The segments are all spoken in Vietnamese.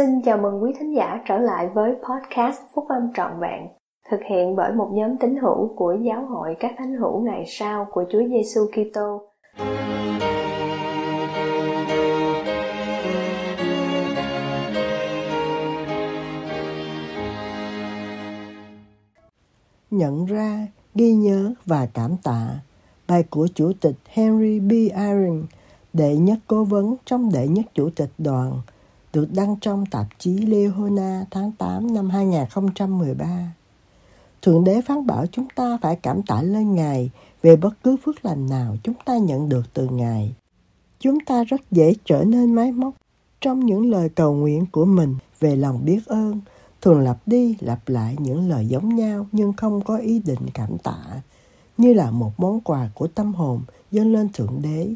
Xin chào mừng quý thính giả trở lại với podcast Phúc Âm Trọn Vẹn, thực hiện bởi một nhóm tín hữu của Giáo hội các thánh hữu ngày sau của Chúa Giêsu Kitô. Nhận ra, ghi nhớ và cảm tạ bài của Chủ tịch Henry B. Aaron, đệ nhất cố vấn trong đệ nhất chủ tịch đoàn được đăng trong tạp chí Leona tháng 8 năm 2013. Thượng Đế phán bảo chúng ta phải cảm tạ lên Ngài về bất cứ phước lành nào chúng ta nhận được từ Ngài. Chúng ta rất dễ trở nên máy móc trong những lời cầu nguyện của mình về lòng biết ơn, thường lặp đi lặp lại những lời giống nhau nhưng không có ý định cảm tạ, như là một món quà của tâm hồn dâng lên Thượng Đế.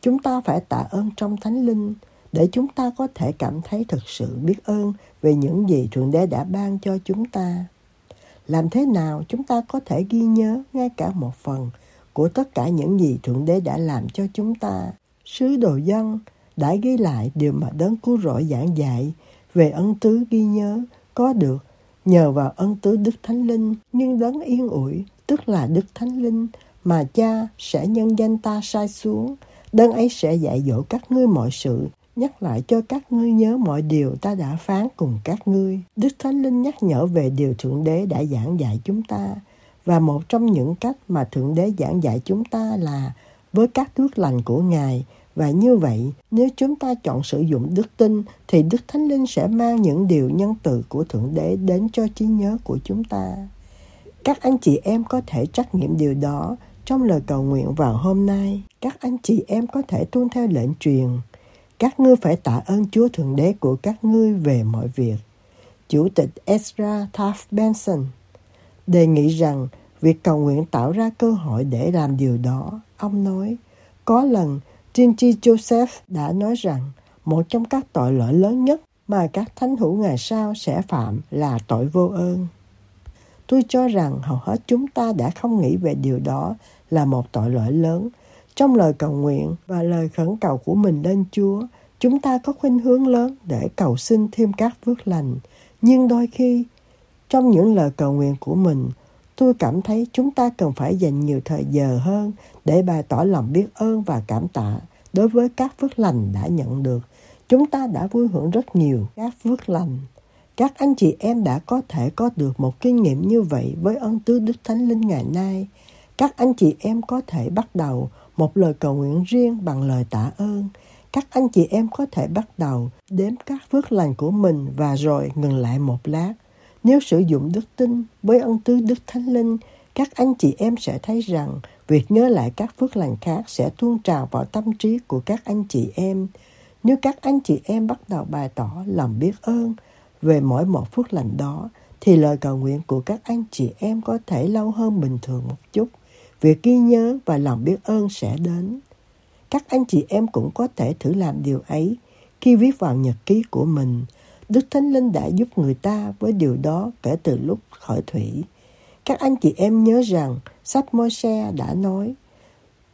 Chúng ta phải tạ ơn trong Thánh Linh, để chúng ta có thể cảm thấy thực sự biết ơn về những gì Thượng Đế đã ban cho chúng ta. Làm thế nào chúng ta có thể ghi nhớ ngay cả một phần của tất cả những gì Thượng Đế đã làm cho chúng ta? Sứ đồ dân đã ghi lại điều mà đấng cứu rỗi giảng dạy về ân tứ ghi nhớ có được nhờ vào ân tứ Đức Thánh Linh, nhưng đấng yên ủi, tức là Đức Thánh Linh, mà cha sẽ nhân danh ta sai xuống đấng ấy sẽ dạy dỗ các ngươi mọi sự nhắc lại cho các ngươi nhớ mọi điều ta đã phán cùng các ngươi. Đức Thánh Linh nhắc nhở về điều Thượng Đế đã giảng dạy chúng ta. Và một trong những cách mà Thượng Đế giảng dạy chúng ta là với các thước lành của Ngài. Và như vậy, nếu chúng ta chọn sử dụng đức tin, thì Đức Thánh Linh sẽ mang những điều nhân từ của Thượng Đế đến cho trí nhớ của chúng ta. Các anh chị em có thể trách nhiệm điều đó trong lời cầu nguyện vào hôm nay. Các anh chị em có thể tuân theo lệnh truyền các ngươi phải tạ ơn Chúa Thượng Đế của các ngươi về mọi việc. Chủ tịch Ezra Taft Benson đề nghị rằng việc cầu nguyện tạo ra cơ hội để làm điều đó. Ông nói, có lần Trinity Joseph đã nói rằng một trong các tội lỗi lớn nhất mà các thánh hữu ngày sau sẽ phạm là tội vô ơn. Tôi cho rằng hầu hết chúng ta đã không nghĩ về điều đó là một tội lỗi lớn trong lời cầu nguyện và lời khẩn cầu của mình lên Chúa, chúng ta có khuynh hướng lớn để cầu xin thêm các phước lành. Nhưng đôi khi, trong những lời cầu nguyện của mình, tôi cảm thấy chúng ta cần phải dành nhiều thời giờ hơn để bày tỏ lòng biết ơn và cảm tạ đối với các phước lành đã nhận được. Chúng ta đã vui hưởng rất nhiều các phước lành. Các anh chị em đã có thể có được một kinh nghiệm như vậy với ân tứ Đức Thánh Linh ngày nay. Các anh chị em có thể bắt đầu một lời cầu nguyện riêng bằng lời tạ ơn. Các anh chị em có thể bắt đầu đếm các phước lành của mình và rồi ngừng lại một lát. Nếu sử dụng đức tin với ân tứ Đức Thánh Linh, các anh chị em sẽ thấy rằng việc nhớ lại các phước lành khác sẽ tuôn trào vào tâm trí của các anh chị em. Nếu các anh chị em bắt đầu bày tỏ lòng biết ơn về mỗi một phước lành đó, thì lời cầu nguyện của các anh chị em có thể lâu hơn bình thường một chút việc ghi nhớ và lòng biết ơn sẽ đến. Các anh chị em cũng có thể thử làm điều ấy khi viết vào nhật ký của mình. Đức Thánh Linh đã giúp người ta với điều đó kể từ lúc khởi thủy. Các anh chị em nhớ rằng sách môi xe đã nói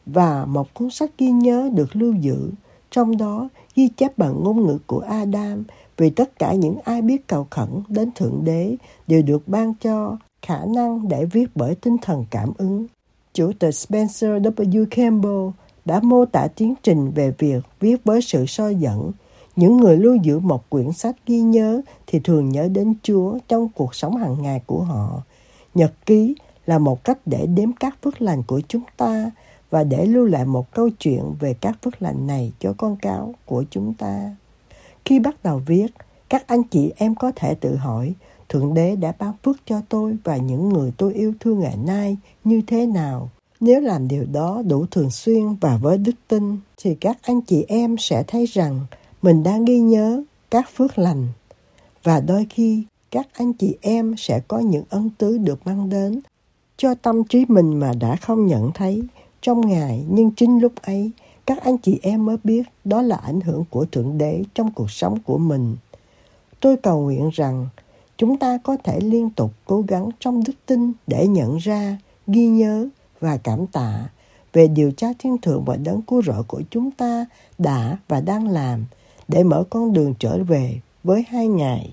và một cuốn sách ghi nhớ được lưu giữ, trong đó ghi chép bằng ngôn ngữ của Adam vì tất cả những ai biết cầu khẩn đến Thượng Đế đều được ban cho khả năng để viết bởi tinh thần cảm ứng. Chủ tịch Spencer W. Campbell đã mô tả tiến trình về việc viết với sự soi dẫn. Những người lưu giữ một quyển sách ghi nhớ thì thường nhớ đến Chúa trong cuộc sống hàng ngày của họ. Nhật ký là một cách để đếm các phước lành của chúng ta và để lưu lại một câu chuyện về các phước lành này cho con cáo của chúng ta. Khi bắt đầu viết, các anh chị em có thể tự hỏi Thượng Đế đã ban phước cho tôi và những người tôi yêu thương ngày nay như thế nào. Nếu làm điều đó đủ thường xuyên và với đức tin, thì các anh chị em sẽ thấy rằng mình đang ghi nhớ các phước lành. Và đôi khi, các anh chị em sẽ có những ân tứ được mang đến cho tâm trí mình mà đã không nhận thấy trong ngày nhưng chính lúc ấy các anh chị em mới biết đó là ảnh hưởng của thượng đế trong cuộc sống của mình tôi cầu nguyện rằng chúng ta có thể liên tục cố gắng trong đức tin để nhận ra, ghi nhớ và cảm tạ về điều cha thiên thượng và đấng cứu rỗi của chúng ta đã và đang làm để mở con đường trở về với hai ngài.